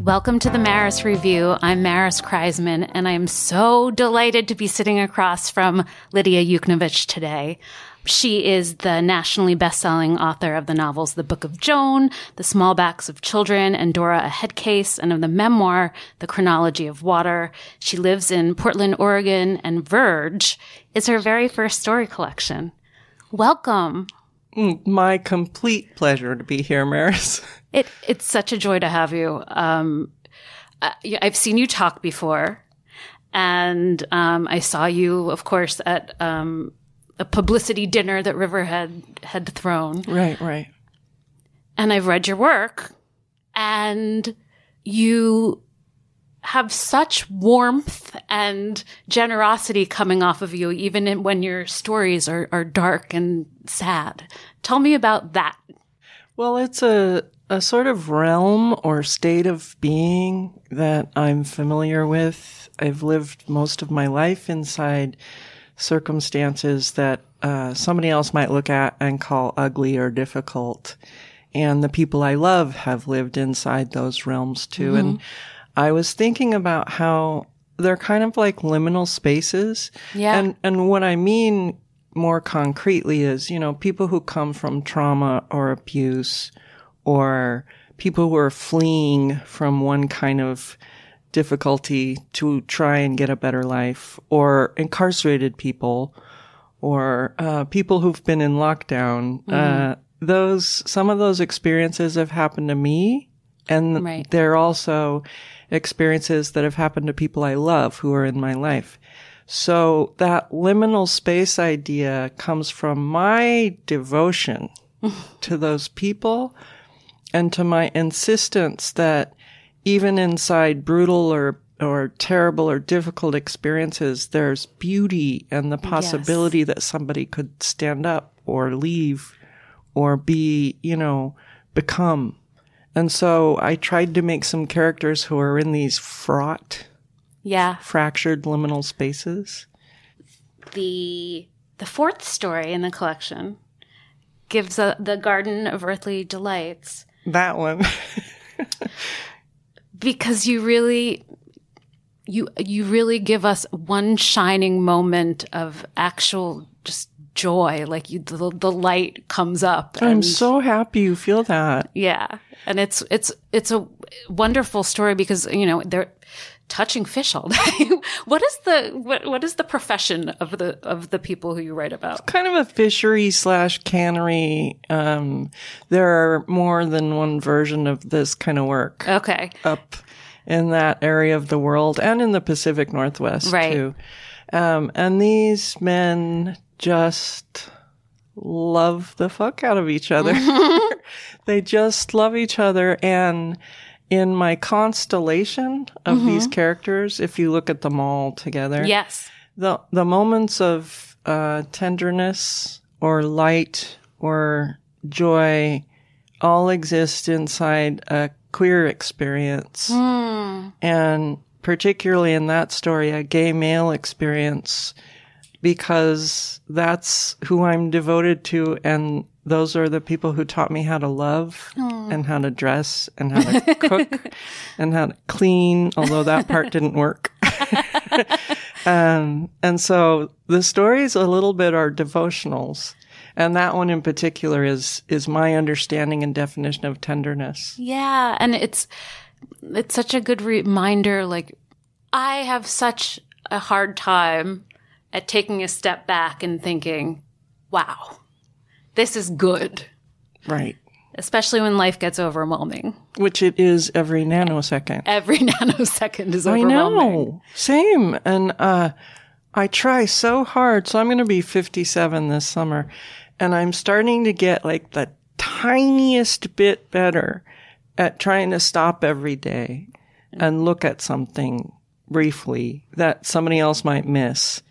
Welcome to the Maris Review. I'm Maris Kreisman, and I'm so delighted to be sitting across from Lidia Yuknavitch today. She is the nationally best-selling author of the novels The Book of Joan, The Small Backs of Children, and Dora a Head Case, and of the memoir The Chronology of Water. She lives in Portland, Oregon, and Verge is her very first story collection. Welcome. Mm, my complete pleasure to be here, Maris. It it's such a joy to have you. Um, I, I've seen you talk before, and um, I saw you, of course, at um, a publicity dinner that Riverhead had thrown. Right, right. And I've read your work, and you have such warmth and generosity coming off of you, even in, when your stories are, are dark and sad. Tell me about that. Well, it's a a sort of realm or state of being that I'm familiar with. I've lived most of my life inside circumstances that uh, somebody else might look at and call ugly or difficult. And the people I love have lived inside those realms too. Mm-hmm. And I was thinking about how they're kind of like liminal spaces. Yeah. And, and what I mean more concretely is, you know, people who come from trauma or abuse or people who are fleeing from one kind of difficulty to try and get a better life, or incarcerated people, or uh, people who've been in lockdown. Mm-hmm. Uh, those some of those experiences have happened to me, and right. they're also experiences that have happened to people I love who are in my life. So that liminal space idea comes from my devotion to those people and to my insistence that even inside brutal or or terrible or difficult experiences, there's beauty and the possibility yes. that somebody could stand up or leave or be, you know, become. And so I tried to make some characters who are in these fraught, yeah, fractured liminal spaces. The the fourth story in the collection gives a, the Garden of Earthly Delights that one. because you really you you really give us one shining moment of actual just joy like you the, the light comes up and, i'm so happy you feel that yeah and it's it's it's a wonderful story because you know there touching fish all day. what is the what what is the profession of the of the people who you write about? It's kind of a fishery slash cannery. Um, there are more than one version of this kind of work. Okay. Up in that area of the world and in the Pacific Northwest right. too. Um, and these men just love the fuck out of each other. they just love each other and in my constellation of mm-hmm. these characters, if you look at them all together, yes, the the moments of uh, tenderness or light or joy all exist inside a queer experience, mm. and particularly in that story, a gay male experience, because that's who I'm devoted to, and those are the people who taught me how to love Aww. and how to dress and how to cook and how to clean, although that part didn't work. um, and so the stories a little bit are devotionals. And that one in particular is, is my understanding and definition of tenderness. Yeah. And it's, it's such a good reminder. Like, I have such a hard time at taking a step back and thinking, wow, this is good. Right. Especially when life gets overwhelming. Which it is every nanosecond. Every nanosecond is overwhelming. I know. Same. And uh, I try so hard. So I'm going to be 57 this summer. And I'm starting to get like the tiniest bit better at trying to stop every day and look at something briefly that somebody else might miss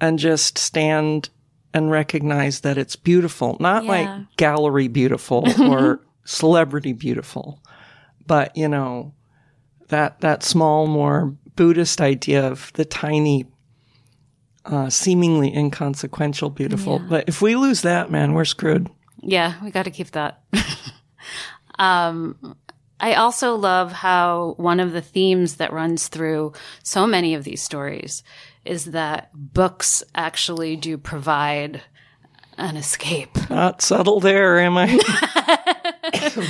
and just stand and recognize that it's beautiful, not yeah. like gallery beautiful or celebrity beautiful, but you know, that, that small, more Buddhist idea of the tiny, uh, seemingly inconsequential beautiful. Yeah. But if we lose that, man, we're screwed. Yeah, we got to keep that. um, I also love how one of the themes that runs through so many of these stories is that books actually do provide an escape. Not subtle there, am I?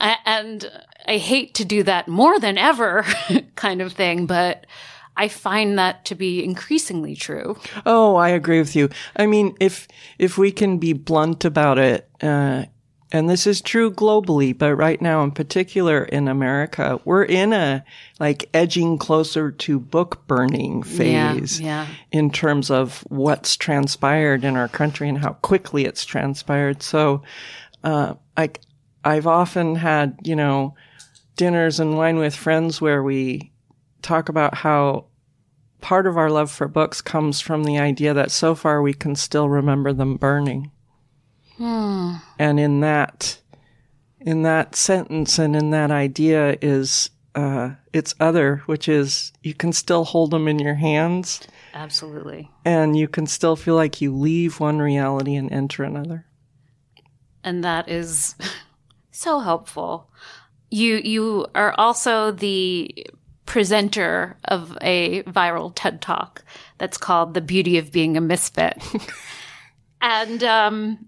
I- and I hate to do that more than ever kind of thing, but I find that to be increasingly true. Oh, I agree with you. I mean, if if we can be blunt about it, uh, and this is true globally, but right now in particular in America, we're in a like edging closer to book burning phase yeah. in terms of what's transpired in our country and how quickly it's transpired. So, uh, I I've often had you know dinners and wine with friends where we talk about how part of our love for books comes from the idea that so far we can still remember them burning. And in that, in that sentence and in that idea is, uh, it's other, which is you can still hold them in your hands Absolutely. and you can still feel like you leave one reality and enter another. and that is so helpful. You you are also the presenter of a viral TED Talk that's called "The Beauty of Being a Misfit," and um,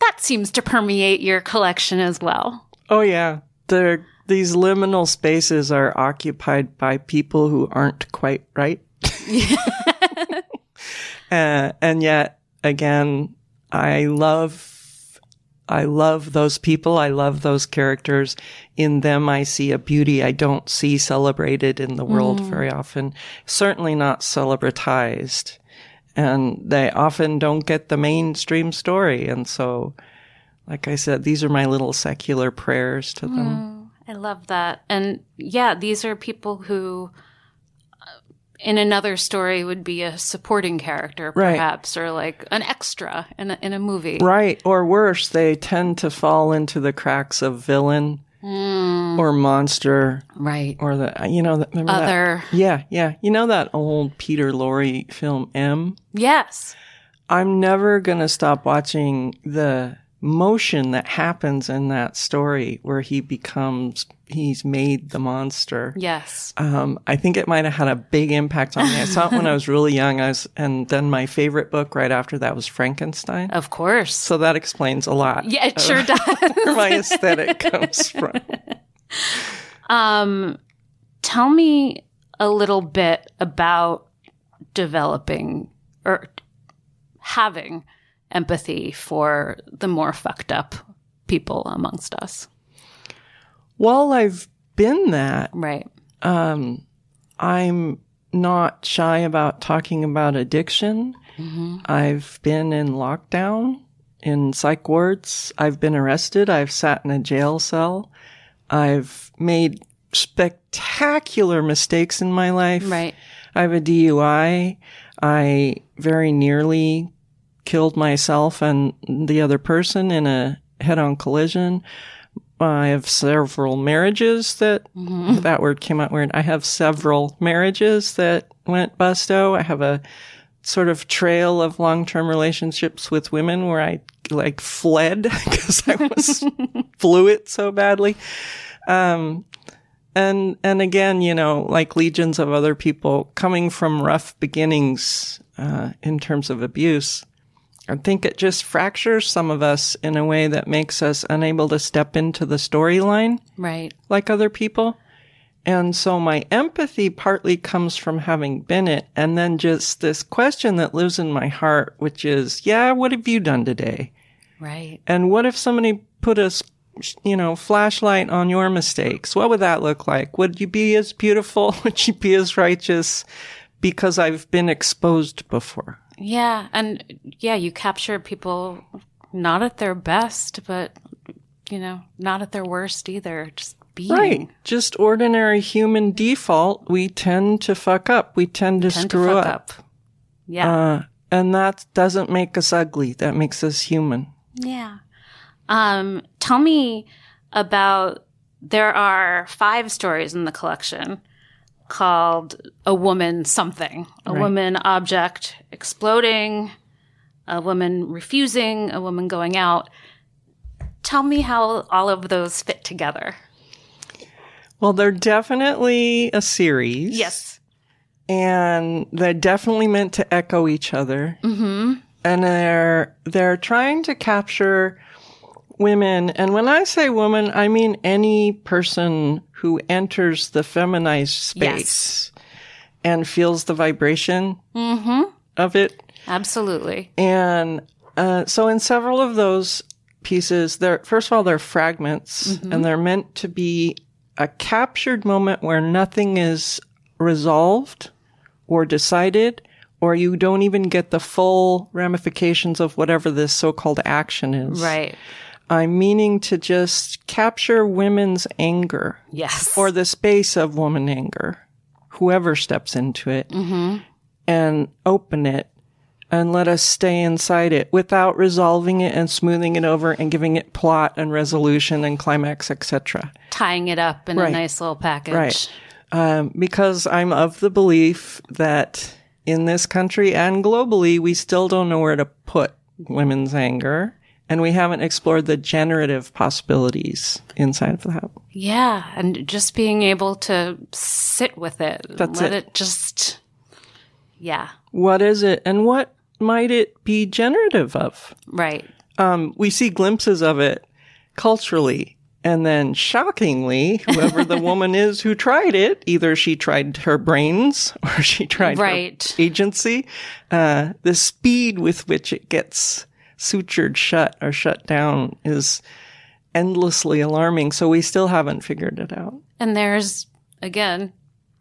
that seems to permeate your collection as well. Oh yeah. There, these liminal spaces are occupied by people who aren't quite right. uh, and yet again, I love, I love those people. I love those characters. In them, I see a beauty I don't see celebrated in the world very often. Certainly not celebratized. And they often don't get the mainstream story. And so, like I said, these are my little secular prayers to them. I love that. And yeah, these are people who uh, in another story would be a supporting character Right. perhaps or like an extra in a, in a movie. Right. Or worse, they tend to fall into the cracks of villain or monster Right. or the, you know, that- remember that? Other. Yeah. Yeah. You know that old Peter Lorre film, M? Yes. I'm never going to stop watching the motion that happens in that story where he becomes, he's made the monster. Yes. Um, I think it might have had a big impact on me. I saw it when I was really young. I was, and then my favorite book right after that was Frankenstein. Of course. So that explains a lot. Yeah, it sure does. where my aesthetic comes from. Um, tell me a little bit about developing or having empathy for the more fucked up people amongst us. Well, I've been that, Right. um, I'm not shy about talking about addiction. I've been in lockdown in psych wards. I've been arrested. I've sat in a jail cell. I've made spectacular mistakes in my life. Right. I have a DUI. I very nearly killed myself and the other person in a head on collision. I have several marriages that, mm-hmm. that word came out weird. I have several marriages that went busto. I have a sort of trail of long term relationships with women where I like fled because I was blew it so badly. Um, and and again, you know, like legions of other people coming from rough beginnings uh, in terms of abuse, I think it just fractures some of us in a way that makes us unable to step into the storyline Right. like other people. And so my empathy partly comes from having been it, and then just this question that lives in my heart, which is, yeah, what have you done today? Right. And what if somebody put a, you know, flashlight on your mistakes? What would that look like? Would you be as beautiful? Would you be as righteous? Because I've been exposed before. Yeah. And yeah, you capture people not at their best, but, you know, not at their worst either. Just being. Right. Just ordinary human default. We tend to fuck up. We tend to Tend to screw fuck up. up. Yeah. Uh, and that doesn't make us ugly. That makes us human. Yeah. Um, tell me about there are five stories in the collection called A Woman Something, a woman object exploding, a woman refusing, a woman going out. Tell me how all of those fit together. Well, they're definitely a series. Yes. and they're definitely meant to echo each other. Mm-hmm. And they're they're trying to capture women. And when I say woman, I mean any person who enters the feminized space and feels the vibration of it. Absolutely. And uh, so, in several of those pieces, they're first of all they're fragments, and they're meant to be a captured moment where nothing is resolved or decided, or you don't even get the full ramifications of whatever this so-called action is. Right. I'm meaning to just capture women's anger Yes. or the space of woman anger, whoever steps into it, and open it and let us stay inside it without resolving it and smoothing it over and giving it plot and resolution and climax, etc. tying it up in a nice little package. Right. Um, because I'm of the belief that in this country and globally, we still don't know where to put women's anger. And we haven't explored the generative possibilities inside of that. Yeah, and just being able to sit with it. That's let it. it just Yeah. What is it and what might it be generative of? Right. Um, we see glimpses of it culturally. And then shockingly, whoever the woman is who tried it, either she tried her brains or she tried Right. her agency, uh, the speed with which it gets sutured shut or shut down is endlessly alarming. So we still haven't figured it out. And there's again,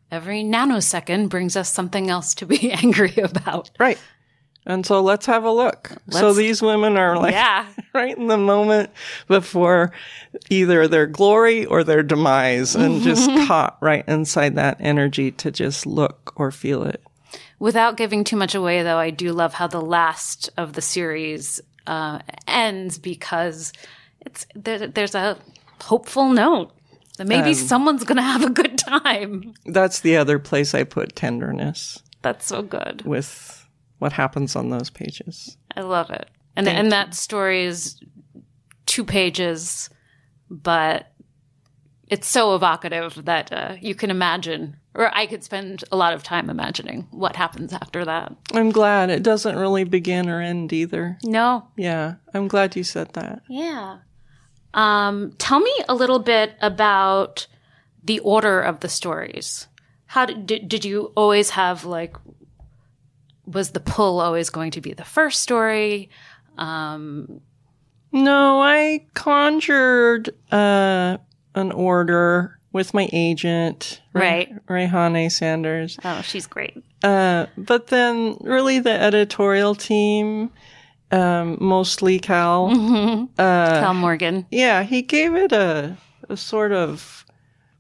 every nanosecond brings us something else to be angry about. Right. And so let's have a look. so Let's- these women are like Yeah. right in the moment before either their glory or their demise and just caught right inside that energy to just look or feel it. Without giving too much away, though, I do love how the last of the series uh, ends because it's there, there's a hopeful note that maybe someone's going to have a good time. That's the other place I put tenderness That's so good. with what happens on those pages. I love it. And and that story is two pages, but it's so evocative that uh, you can imagine, or I could spend a lot of time imagining what happens after that. I'm glad it doesn't really begin or end either. No, Yeah, I'm glad you said that. Yeah. Um, tell me a little bit about the order of the stories. How did, did did you always have like was the pull always going to be the first story? Um, No, I conjured uh, an order with my agent, Right. Rayhane Sanders. oh, she's great. Uh, but then really the editorial team, um, mostly Cal. uh Cal Morgan. Yeah, he gave it a, a sort of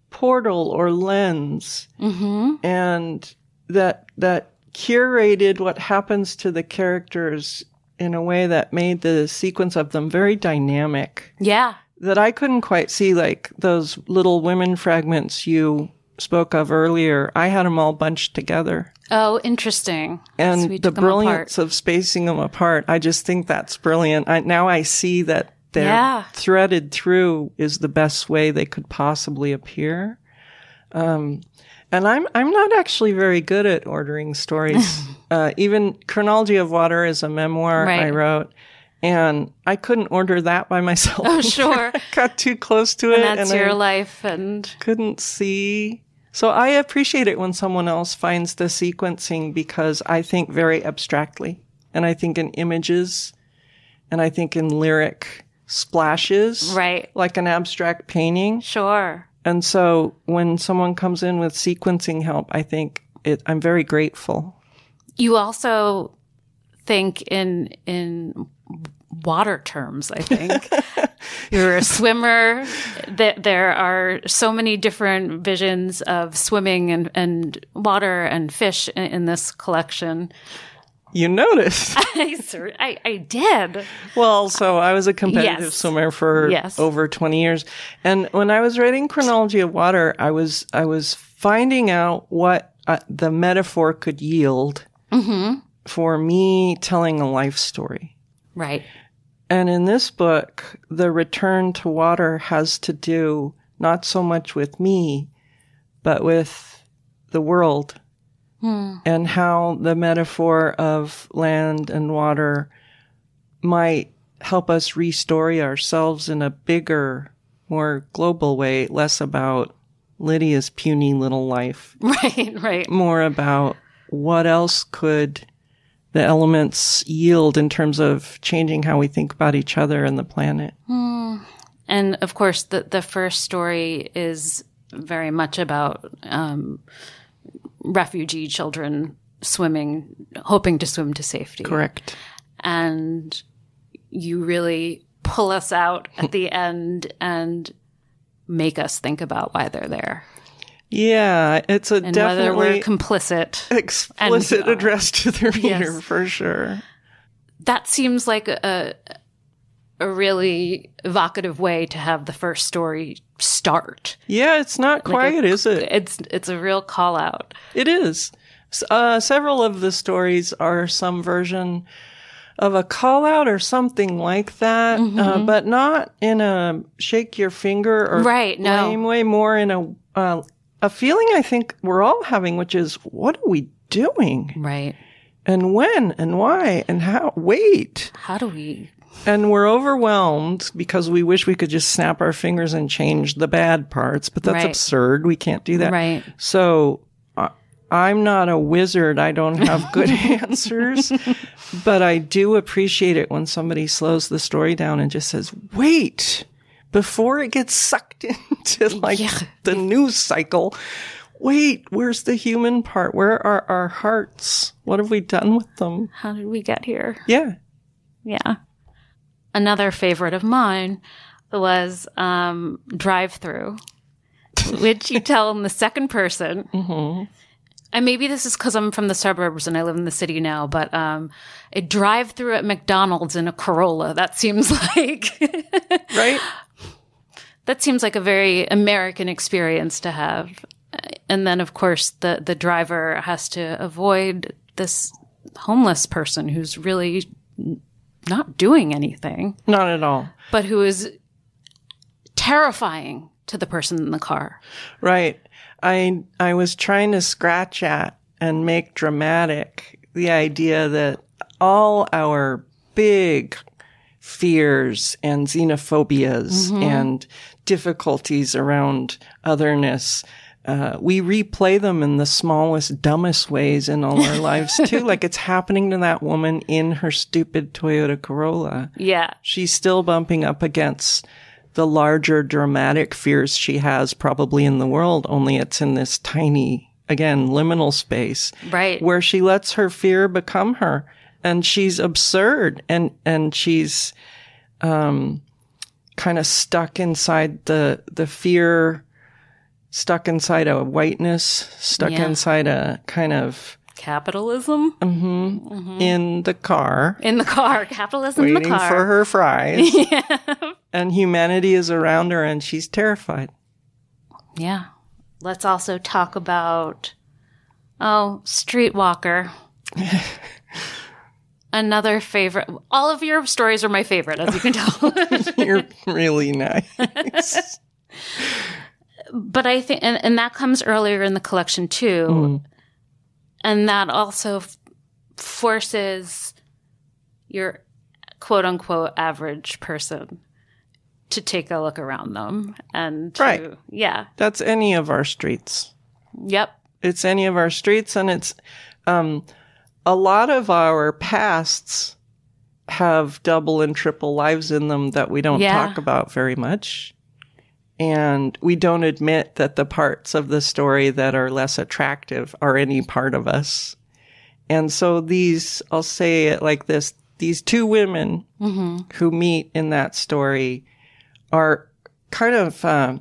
portal or lens. And that, that curated what happens to the characters in a way that made the sequence of them very dynamic Yeah. that I couldn't quite see, like those little women fragments you spoke of earlier. I had them all bunched together. Oh, interesting. And So the took them apart. brilliance of spacing them apart, I just think that's brilliant. I, now I see that they're Yeah. threaded through is the best way they could possibly appear. Um, and I'm I'm not actually very good at ordering stories. uh, even Chronology of Water is a memoir I wrote, and I couldn't order that by myself. Oh, sure. got too close to it, And That's and your I life, and couldn't see. So I appreciate it when someone else finds the sequencing because I think very abstractly, and I think in images, and I think in lyric splashes, right. like an abstract painting. Sure. And so when someone comes in with sequencing help, I think it, I'm very grateful. You also think in in water terms. I think you're a swimmer. There are so many different visions of swimming and and water and fish in, in this collection. You noticed. I, I I did. Well, so I was a competitive Yes. swimmer for Yes. over 20 years. And when I was writing Chronology of Water, I was, I was finding out what uh, the metaphor could yield for me telling a life story. Right. And in this book, the return to water has to do not so much with me, but with the world and how the metaphor of land and water might help us restory ourselves in a bigger, more global way, less about Lidia's puny little life, Right, right. more about what else could the elements yield in terms of changing how we think about each other and the planet. And of course, the the first story is very much about um, refugee children swimming, hoping to swim to safety. Correct. And you really pull us out at the end and make us think about why they're there Yeah, it's a and whether we're definitely complicit. explicit and- address to the reader Yes. for sure. That seems like a a really evocative way to have the first story start. Yeah, it's not quiet, is it? It's it's a real call out. It is. Uh, several of the stories are some version of a call out or something like that, Mm-hmm. uh, but not in a shake your finger or Right, no. blame way, more in a uh, a feeling I think we're all having, which is what are we doing Right. and when and why and how? Wait. How do we And we're overwhelmed because we wish we could just snap our fingers and change the bad parts, but that's Right. absurd. We can't do that. Right. So uh, I'm not a wizard. I don't have good answers, but I do appreciate it when somebody slows the story down and just says, wait, before it gets sucked into like Yeah. the news cycle. Wait, where's the human part? Where are our hearts? What have we done with them? how did we get here? Yeah. Yeah. Another favorite of mine was um, Drive Through, which you tell in the second person. Mm-hmm. And maybe this is because I'm from the suburbs and I live in the city now, but um, a drive through at McDonald's in a Corolla. That seems like Right? that seems like a very American experience to have. And then, of course, the the driver has to avoid this homeless person who's really not doing anything. Not at all. but who is terrifying to the person in the car. Right. I I was trying to scratch at and make dramatic the idea that all our big fears and xenophobias mm-hmm. and difficulties around otherness uh, we replay them in the smallest, dumbest ways in all our lives too. Like it's happening to that woman in her stupid Toyota Corolla Yeah. she's still bumping up against the larger dramatic fears she has probably in the world, only it's in this tiny, again, liminal space Right. where she lets her fear become her. And she's absurd and, and she's, um, kind of stuck inside the, the fear, stuck inside a whiteness, stuck Yeah. inside a kind of Capitalism mm-hmm. Mm-hmm. in the car. in the car. Capitalism in the waiting car. for her fries. And humanity is around her and she's terrified. Yeah. Let's also talk about oh, Streetwalker. Another favorite. All of your stories are my favorite, as you can tell. You're really nice. But I think, and, and that comes earlier in the collection too. And that also f- forces your quote unquote average person to take a look around them and to, Right. yeah, That's any of our streets. yep, It's any of our streets and it's um a lot of our pasts have double and triple lives in them that we don't Yeah. talk about very much. And we don't admit that the parts of the story that are less attractive are any part of us. And so these, I'll say it like this, these two women who meet in that story are kind of uh,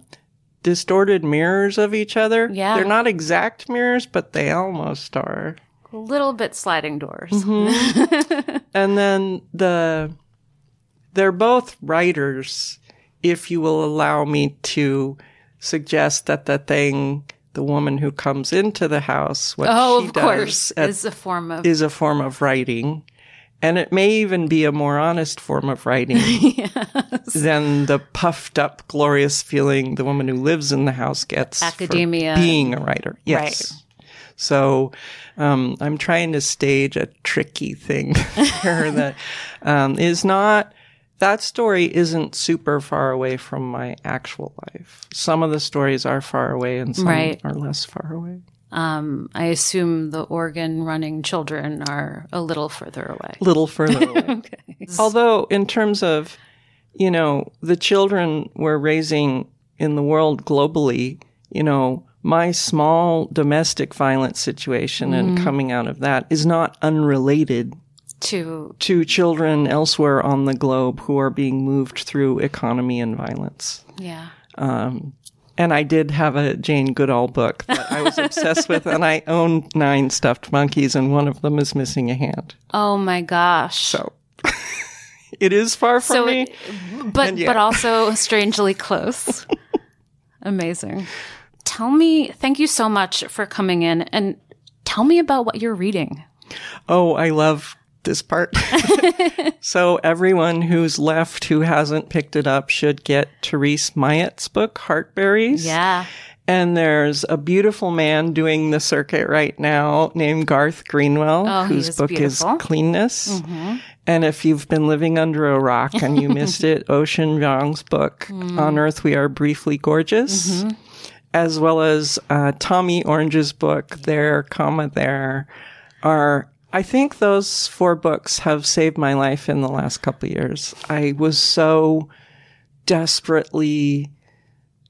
distorted mirrors of each other. Yeah. They're not exact mirrors, but they almost are. a little bit sliding doors. And then the they're both writers, if you will allow me to suggest that the thing the woman who comes into the house, what Oh, she of does course, at- is a form of is a form of writing. And it may even be a more honest form of writing than the puffed up, glorious feeling the woman who lives in the house gets. Academia. being a writer. Yes. So um, I'm trying to stage a tricky thing here that um, is not. That story isn't super far away from my actual life. Some of the stories are far away, and some Right. are less far away. Um, I assume the organ running children are a little further away. little further away. Although, in terms of, you know, the children we're raising in the world globally, you know, my small domestic violence situation and coming out of that is not unrelated To to children elsewhere on the globe who are being moved through economy and violence. yeah. Um, and I did have a Jane Goodall book that I was obsessed with, and I own nine stuffed monkeys, and one of them is missing a hand. Oh my gosh. So it is far from So me. but yeah. but also strangely close. Amazing. Tell me, thank you so much for coming in and tell me about what you're reading. Oh, I love this part. so everyone who's left who hasn't picked it up should get Therese Mailhot's book, Heart Berries. Yeah. And there's a beautiful man doing the circuit right now named Garth Greenwell, Oh, whose book beautiful. Mm-hmm. is Cleanness. And if you've been living under a rock and you missed it, Ocean Vuong's book, Mm. On Earth We Are Briefly Gorgeous, Mm-hmm. as well as uh, Tommy Orange's book, There, comma, There, are, I think those four books have saved my life in the last couple years. I was so desperately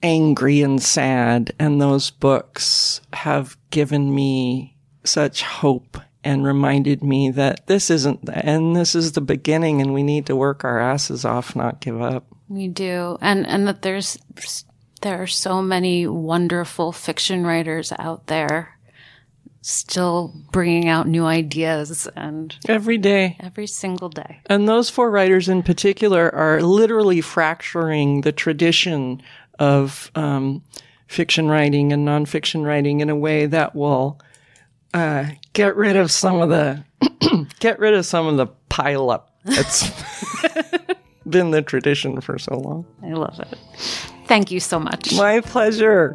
angry and sad, and those books have given me such hope and reminded me that this isn't the end, this is the beginning, and we need to work our asses off, not give up. We do. And and that there's there are so many wonderful fiction writers out there still bringing out new ideas and Every day. every single day. And those four writers in particular are literally fracturing the tradition of um, fiction writing and nonfiction writing in a way that will uh, get rid of some of the get rid of some of the pile up that's been the tradition for so long. I love it. Thank you so much. My pleasure.